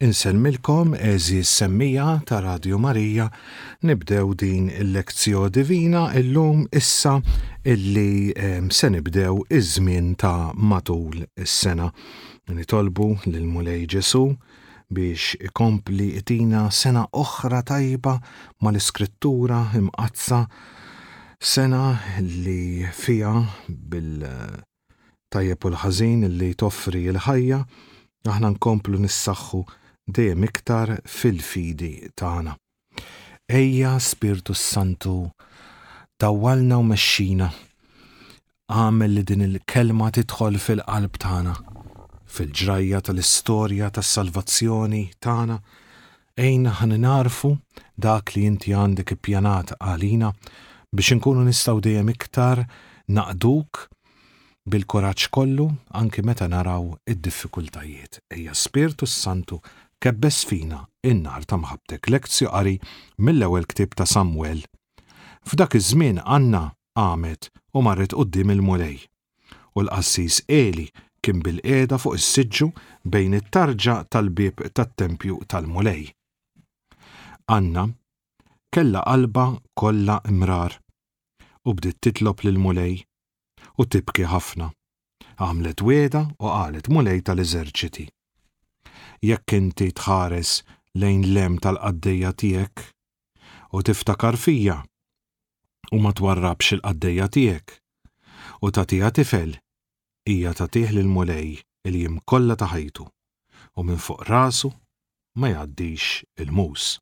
Insellmilkom għeżież semmija ta' Radju Marija, nibdew din il-Lectio Divina illum issa illi ehm, se nibdew iż-żmien ta' matul is-sena. Nitolbu lill-Mulej Ġesù biex ikompli itina sena oħra tajba mal-Iskrittura Imqaddsa, sena li fiha bil tajjeb u l-ħażin li toffri l-ħajja, aħna nkomplu nissaħħu dejjem iktar fil-fidi tagħna. Ejja, Spirtu s-Santu, dawwalna u mexxina, agħmel li din il-Kelma tidħol fil-qalb tagħna, fil-ġrajja tal-istorja tas-salvazzjoni tagħna, Għinna ħalli nagħrfu dak li Inti għandek ippjanat għalina biex inkunu nistgħu dejjem iktar naqduk bil-kuraġġ kollu anki meta naraw id-diffikultajiet. Ejja Spirtu s-Santu kebbes fina n-nar ta' mħabbtek. Lectio Qari mill-Ewwel Ktieb ta' Samwel F'dak iż-żmien Għanna qamet u marret quddiem il-Mulej. u l-qassis Għeli kien bilqiegħda fuq is-siġġu bejn it-tarġa tal-bieb tat-tempju tal-Mulej. Anna kellha qalbha kollha mrar u bdiet titlob lill-Mulej u tibki ħafna. Għamlet wegħda u qalet, Mulej tal-eżerċiti, jekk inti tħares lejn l-għem tal-qaddejja tiegħek u tiftakar fija, u ma twarrabx il-qaddejja tiegħek, u tagħtiha tifel, hija tagħtih lill-Mulej il-jiem kollha ta' ħajtu, u minn fuq rasu ma jgħaddix il-mus.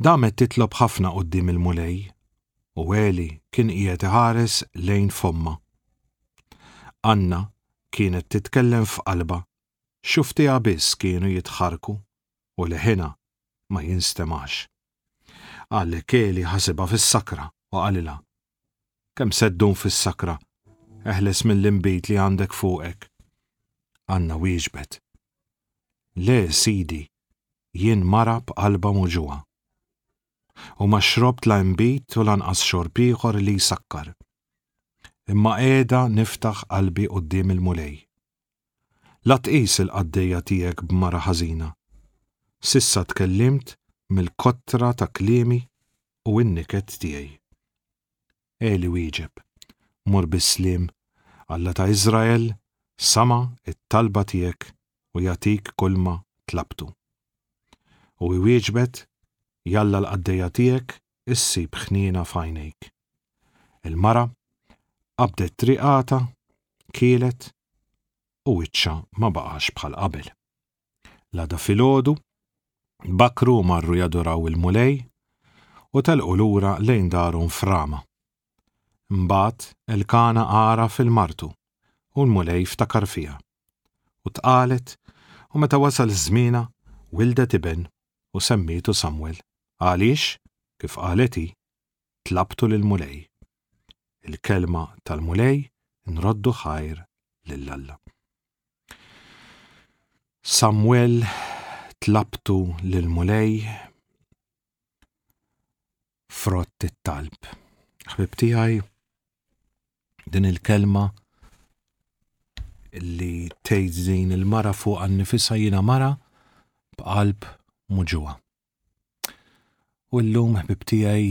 Damet titlob ħafna quddiem il-Mulej, u Għeli kien qiegħed iħares lejn fommha. Għanna kienet titkellem f'qalbha, xuftiha biss kienu jitħarrku u leħinha ma jinstemax. Għalhekk Eli ħasibha fis-sakra u qalilha, Kemm se ddum fis-sakra? Eħles mill-inbid li għandek fuqek. Anna wieġbet, Le, sidi, jien mara b'qalbha muġugħa. U ma xrobt la inbid u lanqas xorb ieħor li jsakkar. Imma qiegħda niftaħ qalbi quddiem il-Mulej. La tqis il-qaddejja tiegħek b'mara ħażina. S'issa tkellimt mill-kotra ta' kliemi u n-niket tiegħi. Għeli wieġeb, Mur bis-sliem, Alla ta' Iżrael sama' t-talba tiegħek u jagħtik kulma tlabtu. U hi wieġbet, Jalla l-qaddejja tiegħek issib ħniena f'għajnejk. Il-mara qabdet triqatha, kielet u wiċċha ma baqax bħal qabel. L-għada filgħodu, bakru marru jaduraw il-Mulej u telqu lura lejn darhom f'Rama. Mbagħad Elkana għaraf il-martu u l-Mulej ftakar fiha. U tqalet, u meta wasal żmienha, wildet iben, u semmietu Samwel, għaliex, kif qalet hi, tlabtu lill-Mulej. Il-kelma tal-Mulej nroddu ħajr lil Alla. Samwel tlabtu lill-Mulej frott it-talb. Ħbib tiegħi din il-kelma li tgħid din il-mara fuq għan-nifisa jiena mara b'qalb muġuha. U llum ħbib tiegħi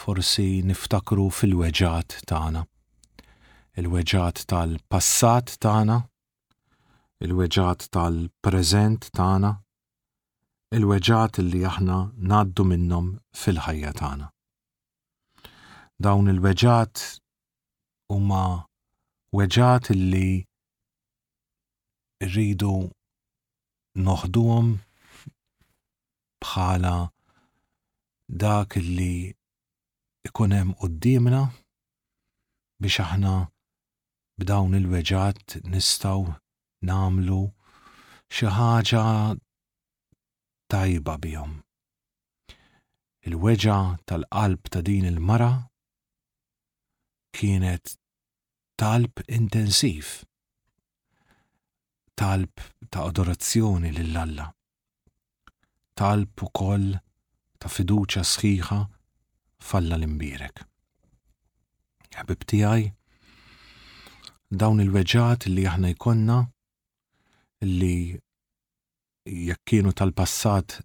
forsi niftakru fil-weġat tagħna. Il-weġat tal-passat tagħna, il-weġat tal-preżent tagħna, il-weġgħat li aħna ngħaddu minnhom fil-ħajja tagħna. Dawn il-weġgħat huma weġgħat li rridu noħduhom bħala dak li ikun hemm quddiemna biex aħna b'dawn il-weġgħat nistgħu nagħmlu xi ħaġa tajba bihom. Il-weġgħa tal-qalb ta' din il-mara kienet talb intensiv, talb ta' adorazzjoni lil Alla. talb ukoll ta' fiduċja sħiħa f'Alla l-Imbierek. Ħbib tiegħi, dawn il-weġgħat li aħna jkollna li jekk kienu tal-passat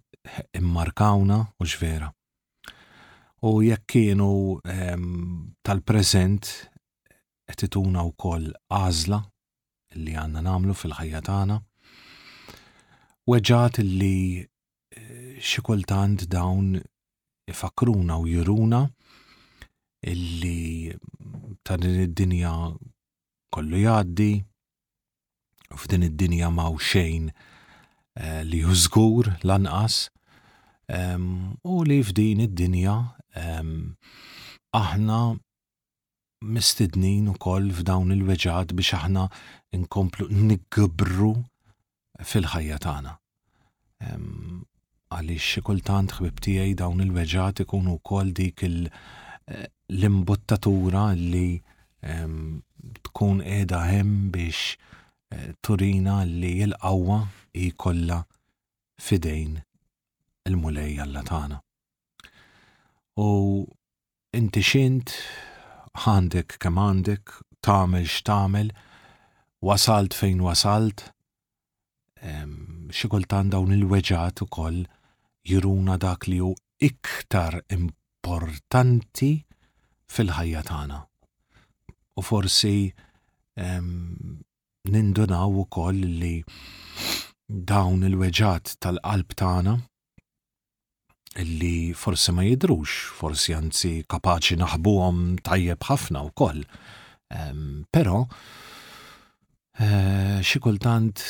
immarkawna mhux vera. U jekk kienu ehm, tal-preżent qed ituna wkoll għażla li għandna nagħmlu fil-ħajja tagħna. Weġgħat li eh, xi kultant dawn ifakruna u juruna illi ta' din id-dinja kollu jgħaddi, f'din id-dinja ma' xejn eh, li jużgur lanqas, u li f'din id-dinja aħna mistednin ukoll f'dawn il-weġgħat biex aħna nkomplu nikbru fil-ħajja tagħna. Għaliex xi kultant ħbib tiegħi dawn il-weġgħat ikunu wkoll dik l-imbottatura li tkun qiegħda hemm biex turina li l-qawwa hi kollha f'idejn il-Mulej Alla tagħna. U Inti x'int, ghandek kemm ghandek, tagħmel x'tagħmel, wasalt fejn wasalt, xi kultant dawn il-weġgħat ukoll juruna dak li hu iktar importanti fil-ħajja tagħna. U forsi nindunaw ukoll li dawn il-weġgħat tal-qalb tagħna li forsi ma jidhrux, forsi anzi kapaċi naħbuhom tajjeb ħafna wkoll. Però eh, xi kultant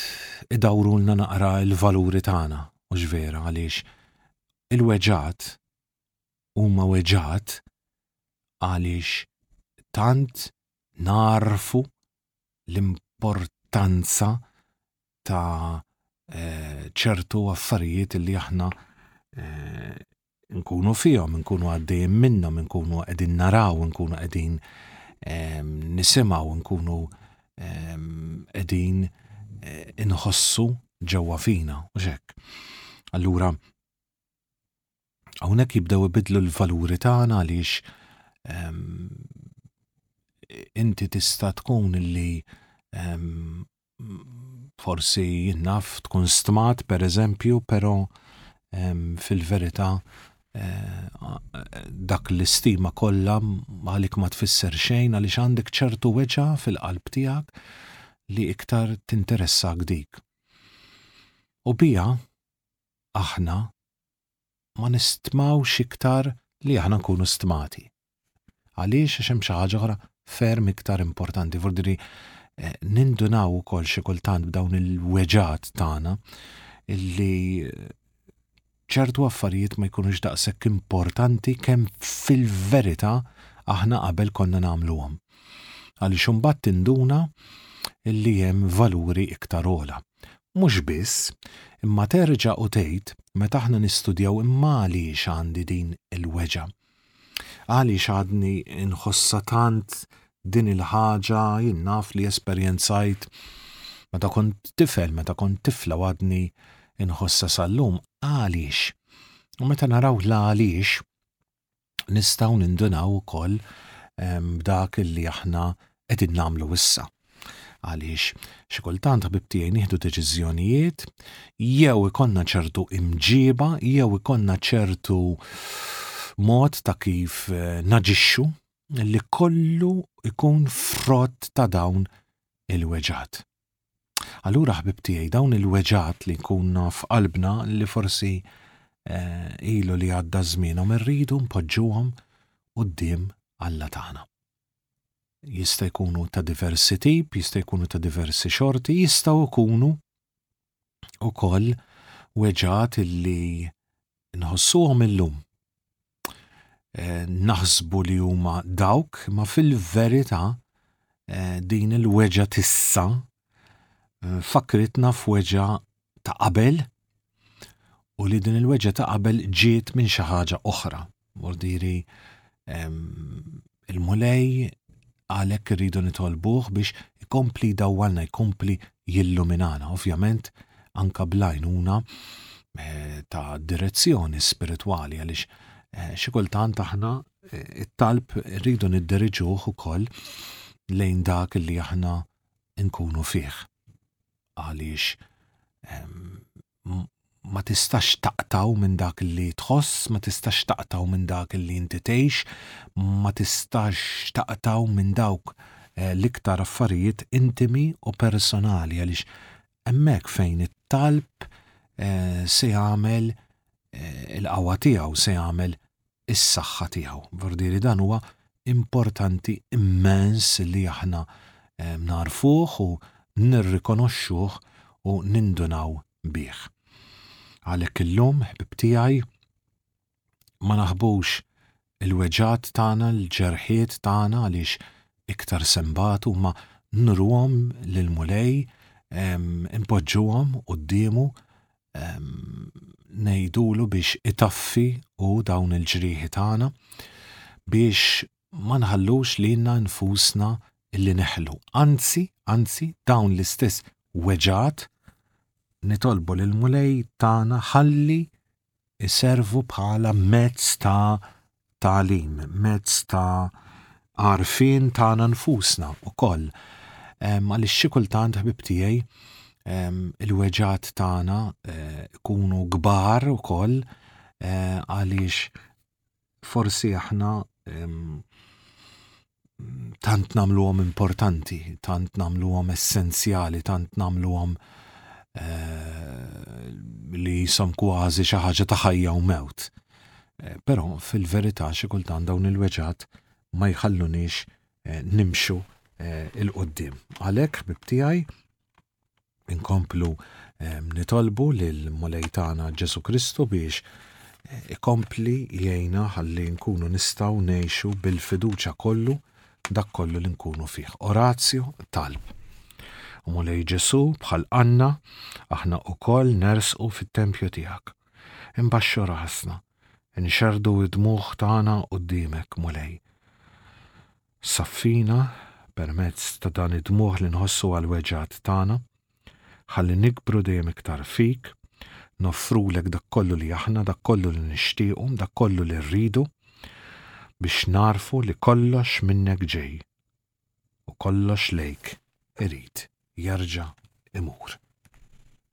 idawrulna naqra l-valuri tagħna u vera għaliex il-weġat huma weġat għaliex tant narfu l-importanza ta' ċertu affarijiet li aħna nkunu fihom, nkunu għaddejjin minnhom, nkunu qegħdin naraw, nkunu qegħdin nisimgħu, nkunu qegħdin inħossu ġewwa fina, mhux hekk? Allura hawnhekk jibdew ibidlu l-valuri tagħna għaliex inti tista' tkun li forsi naf tkun stmat per eżempju, pero fil-verita dak l-istima kollha għalik ma tfisser xejn għaliex għandek ċertu weġa fil-qalb tiegħek li iktar tinteressak dik. U biha aħna ma nistmawx iktar li aħna nkunu stmati. Għaliex għax hemm xi ħaġa oħra ferm iktar importanti, fordiri eh, nindunaw ukoll xi kultant b'dawn il-weġat tagħna li eh, ċertu affarijiet ma jkunux daqshekk importanti kemm fil-verità aħna qabel konna nagħmluhom. Għaliex imbagħad tinduna li hemm valuri iktar ola. Mhux biss, imma terġa' u tgħid meta aħna nistudjaw imma għaliex għandi din il-weġgħa? Għaliex għadni nħossha tant din il-ħaġa, jien naf li esperjenzajt meta kont tifel, meta kont tifla u għadni nħossha sal-lum, għaliex? U meta naraw l-għaliex, nistgħu nindunaw ukoll b'dak li aħna qegħdin nagħmlu issa. Għaliex xi kultant ħbib tiegħi nieħdu deċiżjonijiet jew ikonna ċertu imġiba jew ikonna ċertu mod ta' kif eh, naġixxu li kollu ikun frott ta' dawn il-weġat. Allura ħbib tiegħi dawn il-weġgħat li nkun naf qalbna li forsi eh, ilu li għadda żmienhom irridu npoġġuhom quddiem Alla tagħna. Jista' jkunu ta' diversi tip, jista' jkunu ta' diversi xorti, jistgħu jkunu ukoll weġgħat li nħossuhom illum. Naħsbu li huma dawk, imma fil-verità din il-weġgħa t'issa fakkritna f'weġgħa ta' qabel u li din il-weġgħa ta' qabel ġiet minn xi ħaġa oħra. Mordiri il-mulej għalhekk irridu nitolbuh biex ikompli dawwalna, jkompli jilluminana, ovvjament anka blajnuna eh, ta' direzzjoni spiritwali għaliex eh, xi kultant aħna eh, it-talb rridu niddiriġuh ukoll lejn dak li aħna nkunu fih. Għaliex ma tistax taqtgħu minn dak li tħoss, ma tistax taqtgħu minn dak li inti tgħix, ma tistax taqtgħu minn dawk eh, l-iktar affarijiet intimi u personali għaliex hemmhekk fejn it-talb eh, se jagħmel eh, il-qawwa tiegħu se jagħmel is-saħħa tiegħu. Verdi li dan huwa importanti immens li aħna narfuh u nirrikonoxxuh u nindunaw bih. Għalhekk illum, ħbib tiegħi, ma naħbux il-weġgħat tagħna, l-ġerħiet tagħna għaliex iktar se nbatu, imma nurruhom lill-Mulej, inpoġġuhom quddiemu ngħidulu biex itaffi hu dawn il-ġrieħi tagħna biex ma nħallux lilna nfusna li neħlu. Anzi, anzi, dawn l-istess weġgħat nitolbu lill-Mulej tagħna ħalli jservu bħala mezz ta' tagħlim, mezz ta' għarfien tagħna nfusna wkoll. Għaliex xi kultant ħbib tiegħi il-weġgħat tagħna jkunu kbar ukoll għaliex forsi aħna tant nagħmluhom importanti, tant nagħmluhom essenzjali, tant nagħmluhom eh, li jisom kważi xi ħaġa ta' ħajja u mewt. Eh, però fil-verità xi kultant dawn il-weġat ma jħallunix eh, nimxu il-qoddim. Għalhekk ħbib tiegħi Inkomplu ehm, nitolbu lil Mulej tagħna Ġesu Kristu biex eh, ikompli jgħina ħalli nkunu nistgħu ngħixu bil-fiduċja kollu dak kollu li nkunu fih. Orazju talb. U Mulej Ġesu bħal Anna aħna ukoll nersqu fit-tempju tiegħek. Imbaxxu rasna, inxerdu id-dmuħ tagħna qudiemek, Mulej. Saffina permezz ta' dan id-dmugħ li nħossu għall-weġgħat tagħna, ħalli nikbru dejjem iktar fik, noffrulek dak kollu li aħna, dak kollu li nixtiequ, dak kollu li rridu, biex nagħrfu li kollox minnek ġej u kollox lejk irid. jerġa' imur.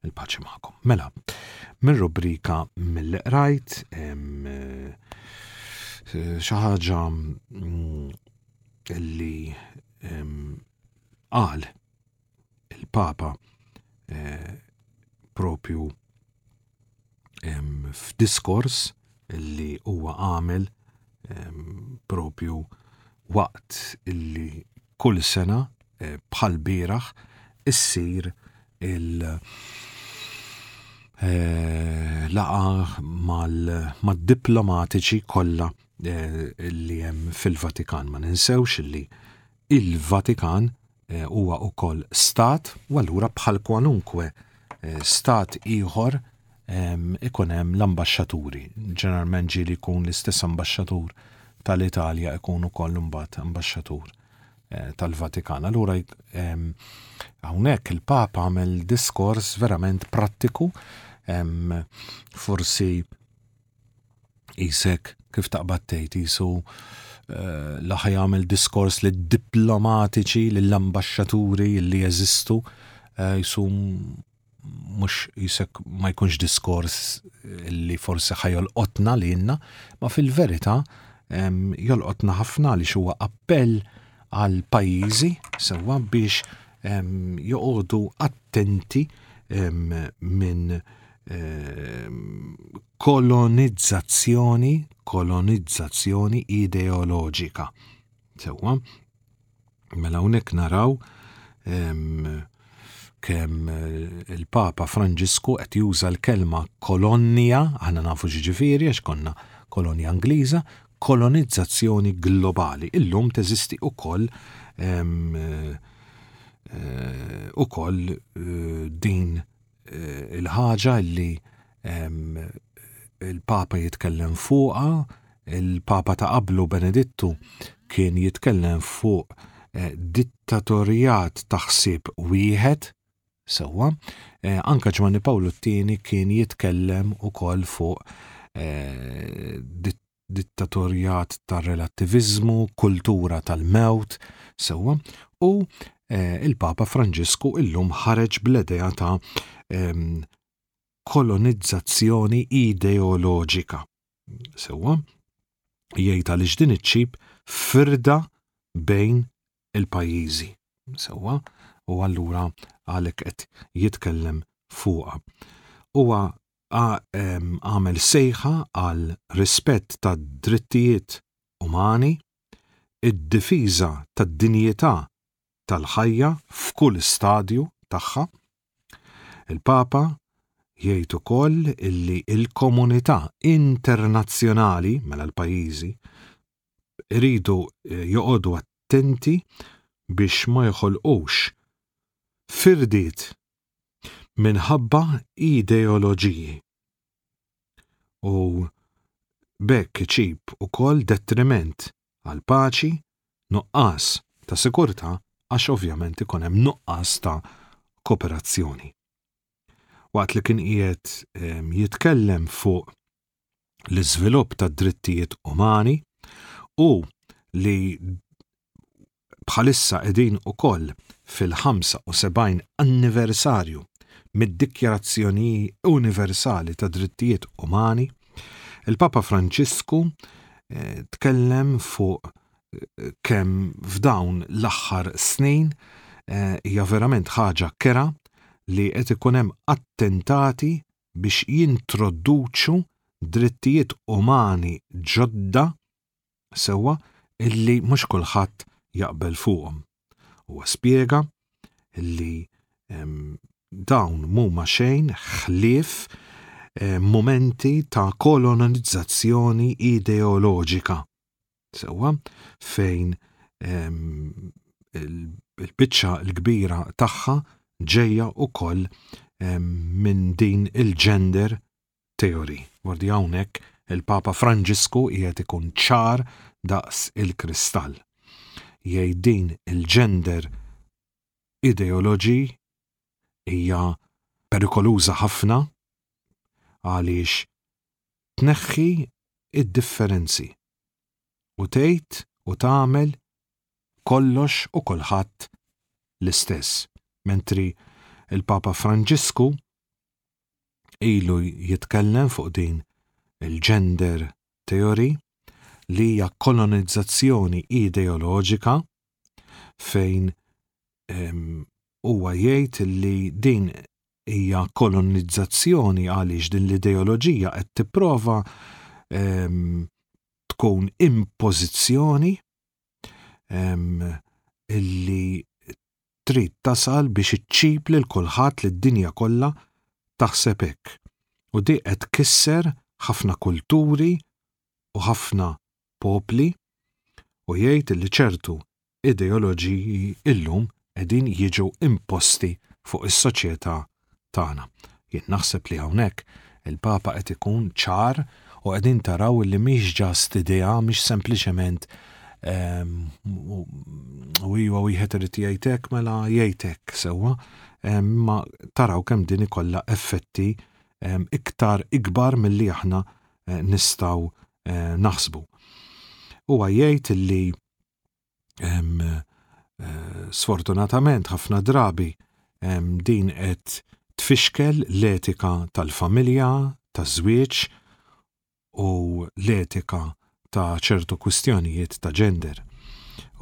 Il-paċi magħkom. Mela, mir-rubrika mill-qrajt, eh, xi ħaġa mm, li qal il-Papa eh, propju f'diskors li huwa għamel propju waqt illi kull sena eh, bħal bieraħ issir il- eh, laqa mal-diplomatiċi kollha eh, li hemm fil-Vatikan. Ma ninsewx li il-Vatikan eh, huwa ukoll stat u allura bħal kwalunkwe eh, stat ieħor ikun hemm l-ambaxxaturi. Ġeneralment ġieli jkun l-istess ambaxxatur tal-Italja ikun ukoll imbagħad ambaxxatur eh, tal-Vatikan. Allura hawnhekk il-Papa għamel diskors verament prattiku forsi Isek, kif taqbad tgħid, isu eh, laħa jagħmel diskors li diplomatiċi lill ambaxxaturi li jeżistu, eh, isu mhux isek ma jkunx diskors li forsi ħajolqotna li jenna, ma fil-verità jolqotna ħafna li huwa appell għal pajjiżi sewwa biex joqogħdu attenti minn Ehm, kolonizzazzjoni, kolonizzazzjoni ideoloġika. Sewa, mela hawnhekk naraw ehm, kemm eh, il-Papa Franġisku qed juża l-kelma kolonja, aħna nafu ġiġifieri għax konna kolonja Ingliża, kolonizzazzjoni globali. Illum teżisti ukoll ehm, eh, ukoll eh, din il-ħaġa li l-Papa jitkellem fuqha, il-Papa ta' qablu Benedittu kien jitkellem fuq dittatorjat ta' ħsieb wieħed, sewwa, anke Ġwanni Pawlu t-Tieni kien jitkellem ukoll fuq dittatorjat tar-relattiviżmu, kultura tal-mewt, sewwa, u l-Papa Franġisku illum ħareġ bl-idea ta' kolonizzazzjoni ideoloġika, sewwa, jgħid għaliex din iġġib firda bejn il-pajjiżi, sewwa, u allura għalhekk qed jitkellem fuqha. Huwa għamel sejħa għal rispett tad-drittijiet umani, id-difiża tad-dinjità tal-ħajja f'kull stadju tagħha. Il-Papa jgħid ukoll li l-komunità internazzjonali, mela l-pajjiżi, iridu joqogħdu attenti biex ma joħolqux firdiet minħabba ideoloġiji u b'hekk iġib ukoll detriment għall-paċi, nuqqas ta' sigurtà għax ovvjament ikun hemm nuqqas ta' koperazzjoni. Waqt li kien qiegħed jitkellem fuq l-iżvilupp tad-drittijiet umani u li bħalissa qegħdin ukoll fil-75 anniversarju mid-Dikjarazzjoni Universali tad-Drittijiet Umani, il-Papa Franġisku tkellem fuq kemm f'dawn l-aħħar snin hija verament ħaġa kerha li qed ikun hemm attentati biex jintroduċu drittijiet umani ġodda sewwa illi mhux kulħadd jaqbel fuqhom. Huwa spjega li dawn mhuma xejn ħlief mumenti ta' kolonizzazzjoni ideoloġika sewwa fejn il-biċċa l-kbira tagħha ġejja wkoll minn din il-gender theory. Mordi hawnhekk il-Papa Franġisku qiegħed ikun ċar daqs il-kristall. Jgħid din il-gender ideology hija perikoluża ħafna għaliex tneħħi d-differenzi u tgħid u tagħmel kollox u kulħadd l-istess. Mentri l-Papa Franġisku ilu jitkellem fuq din il-gender theory li hija kolonizzazzjoni ideoloġika fejn huwa jgħid li din hija kolonizzazzjoni għaliex din l-ideoloġija qed tipprova tkun impożizzjoni li trid tasal biex iġġib lil kulħadd li d-dinja kollha taħseb hekk u di qed tkisser ħafna kulturi u ħafna popli u jgħid li ċertu ideoloġiji illum qegħdin jiġu imposti fuq is-soċjetà tagħna. Jien naħseb li hawnhekk il-Papa qed ikun ċar u qegħdin taraw illi mhix just idea, mhix sempliċement u iva wieħed irid jgħid hekk mela jgħid hekk sewwa, imma taraw kemm din ikollha effetti iktar ikbar milli aħna nistgħu naħsbu. Huwa jgħid illi sfortunatament ħafna drabi din qed tfixkel l-etika tal-familja, taż-żwieġ u l-etika ta' ċertu kwistjonijiet ta' gender.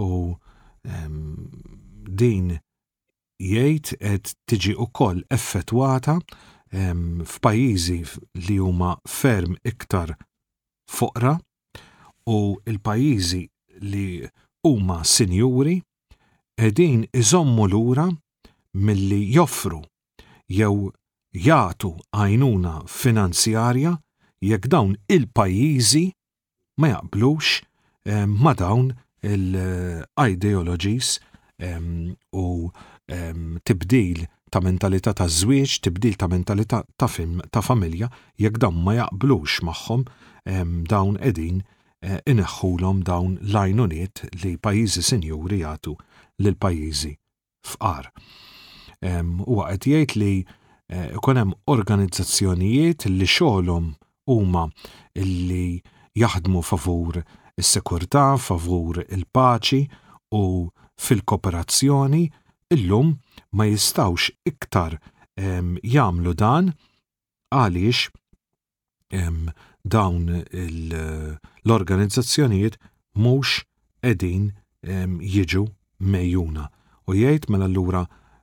U din jgħid qed tiġi wkoll effettwata f'pajjiżi li huma ferm iktar foqra u l-pajjiżi li huma sinjuri qegħdin iżommu lura milli joffru jew jagħtu għajnuna finanzjarja jekk dawn il-pajjiżi ma jaqblux ma' dawn il-ideologies u tibdil ta' mentalità ta' żwieġ, tibdil ta' mentalità ta' fim ta' familja, jekk dawn ma jaqblux magħhom dawn qegħdin eh, ineħħulhom dawn l-għajnuniet li pajjiżi sinjuri jagħtu lil pajjiżi fqar. Huwa qed jgħid li eh, ikun hemm organizzazzjonijiet li xogħolhom huma li jaħdmu favur is-sikurtà, favur il-paċi u fil-kooperazzjoni illum ma jistawx iktar jagħmlu dan għaliex dawn l-organizzazzjonijiet mhux qegħdin jiġu megħjuna. U jgħid mela allura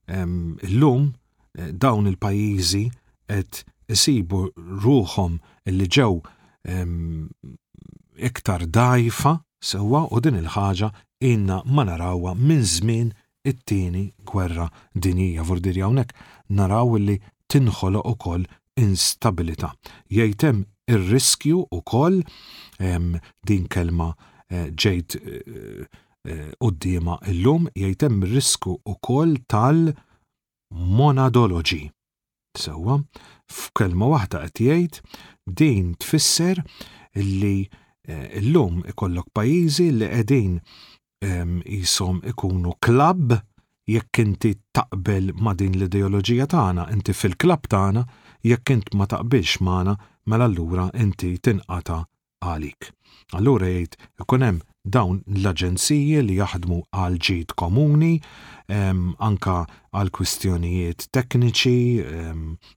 illum eh, dawn il-pajjiżi qed isibu ruħhom li ġew iktar dajfa sewwa u din il-ħaġa inna ma narawha minn żmien it-Tieni Gwerra Dinjija. Vurdirja hawnhekk naraw li tinħoloq ukoll instabilità. Jgħid hemm ir-riskju ukoll din kelma eh, ġejt eh, eh, quddiema illum jgħid hemm risku ukoll tal monadology. Sewwa, f'kelma waħda qed jgħid din tfisser li eh, llum ikollok pajjiżi li qegħdin ehm, jisom ikunu klabb jekk inti taqbel ma' din l-ideoloġija tagħna, inti fil-klabb tagħna, jekk int ma taqbilx magħna, mela allura inti tinqata għalik. Allura jgħid ikun hemm dawn l-aġenziji li jaħdmu għal ġid komuni, anka għal kwistjonijiet tekniċi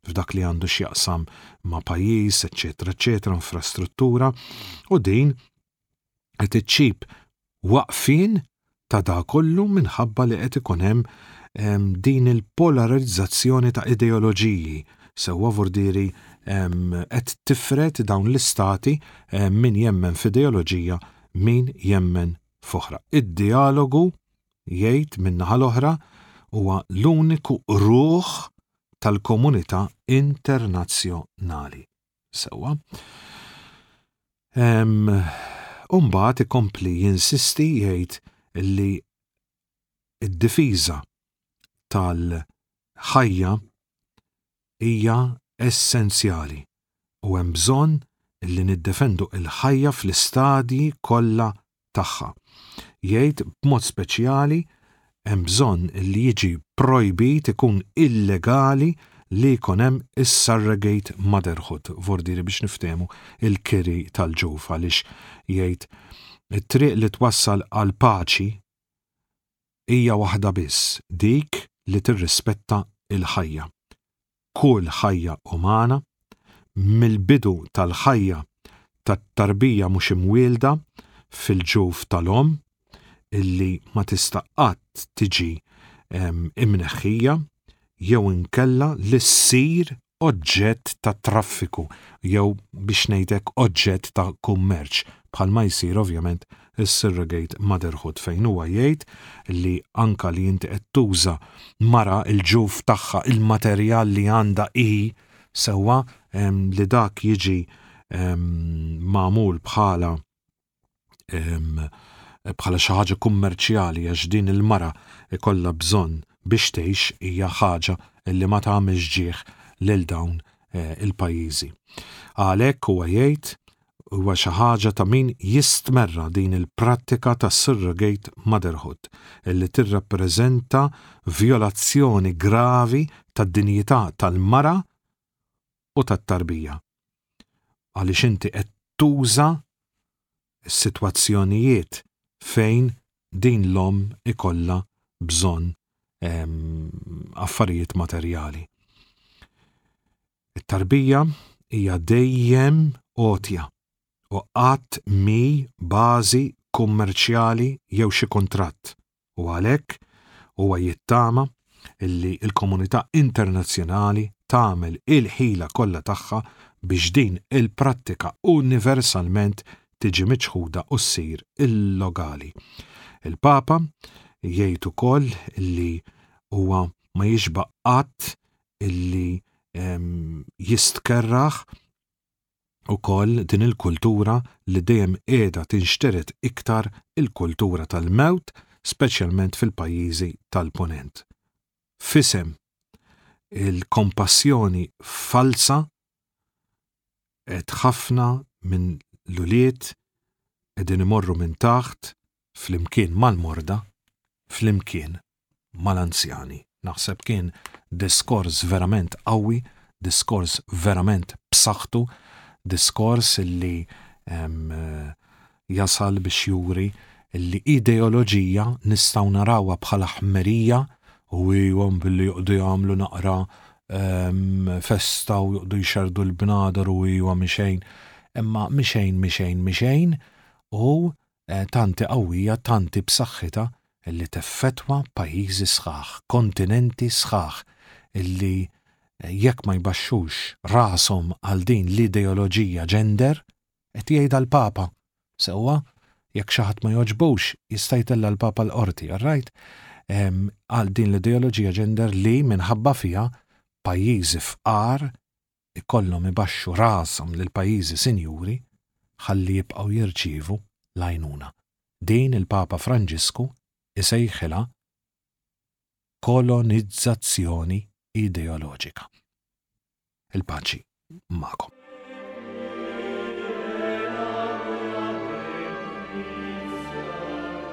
f'dak li għandu x'jaqsam ma' pajjiż, eċċetera, eċċetera, infrastruttura, u din qed iġġib waqfien ta' da kollu minħabba li qed ikun hemm din il-polarizzazzjoni ta' ideoloġiji sewwa vordieri qed tifred dawn l-istati min jemmen f'ideoloġija min jemmen f'oħra. Id-djalogu jgħid min-naħa l-oħra huwa l-uniku ruħ tal-komunità internazzjonali. Sewwa. Umbagħad ikompli jinsisti jgħid li d-difiża tal-ħajja hija essenzjali u hemm bżonn li niddefendu l-ħajja fl-istadji kollha tagħha. Jgħid b'mod speċjali hemm bżonn li jiġi projbit ikun illegali li jkun hemm is-surrogate motherhood, vordiri biex niftehmu il-kiri tal-ġuf għaliex jgħid it-triq li twassal għall-paċi hija waħda biss, dik li tirrispetta l-ħajja. kull ħajja umana, mill-bidu tal-ħajja tat-tarbija mhux imwielda fil-ġuf tal-omm, illi ma tista' qatt tiġi mneħħija, jew inkella li ssir oġġett ta' traffiku jew biex ngħid hekk oġġett ta' kummerċ, bħalma jsir ovvjament is-surrogate motherhood fejn huwa jgħid li anke li inti qed tuża mara l-ġuf tagħha il-materjal li għandha hi sewwa li dak jiġi magħmul bħala bħala xi ħaġa kummerċjali għax din il-mara jkollha bżonn biex tgħix hija ħaġa li ma tagħmilx ġieh lil dawn il-pajjiżi. Għalhekk huwa jgħid Huwa xi ħaġa ta' min jistmerra din il-prattika ta' surrogate motherhood li tirrappreżenta vjolazzjoni gravi tad-dinjità tal-mara u tat-tarbija. Għaliex inti qed tuża s-sitwazzjonijiet fejn din l-omm ikollha bżonn affarijiet materjali. It-tarbija hija dejjem għotja u qatt mhi bażi kummerċjali jew xi kuntratt u għalhekk huwa jittama li l-komunità internazzjonali tagħmel il-ħila kollha tagħha biex din il-prattika universalment tiġi miċħuda u ssir illegali. Il-Papa jgħid ukoll li huwa ma jixba' qatt illi jistkerraħ ukoll din il-kultura li dejjem qiegħda tinxtered iktar il-kultura tal-mewt, speċjalment fil-pajjiżi tal-Punent. Fisem il-kompassjoni falsa qed ħafna minn l-ulied qegħdin imorru minn taħt flimkien mal-morda flimkien mal-anzjani. Naħseb kien diskors verament qawwi, diskors verament b'saħħtu, diskors li jasal biex juri li ideoloġija nistgħu narawha bħala ħmerija u hijom billi joqogħdu jagħmlu naqra festa u joqogħdu jxerrdu l-bnadar u hijom mixejn. Imma mixejn, mixejn, mixejn u eh, tanti qawwija, tanti b'saħħitha illi teffettwa pajjiżi sħaħ, kontinenti sħaħ illi eh, jekk ma jbaxxux rashom għal din l-ideoloġija ġender, qed jgħidha l-Papa. Sewwa, jekk xi ħadd ma joġbux jista' jtella' l-Papa l-qorti, rajt, għal din l-ideoloġija ġender li minħabba fiha pajjiżi fqar ikollhom ibaxxu rashom lill-pajjiżi sinjuri ħalli jibqgħu jirċievu l-għajnuna. Din il-Papa Franġisku jsejħilha kolonizzazzjoni ideoloġika. Il-paċi magħkom. Thank you.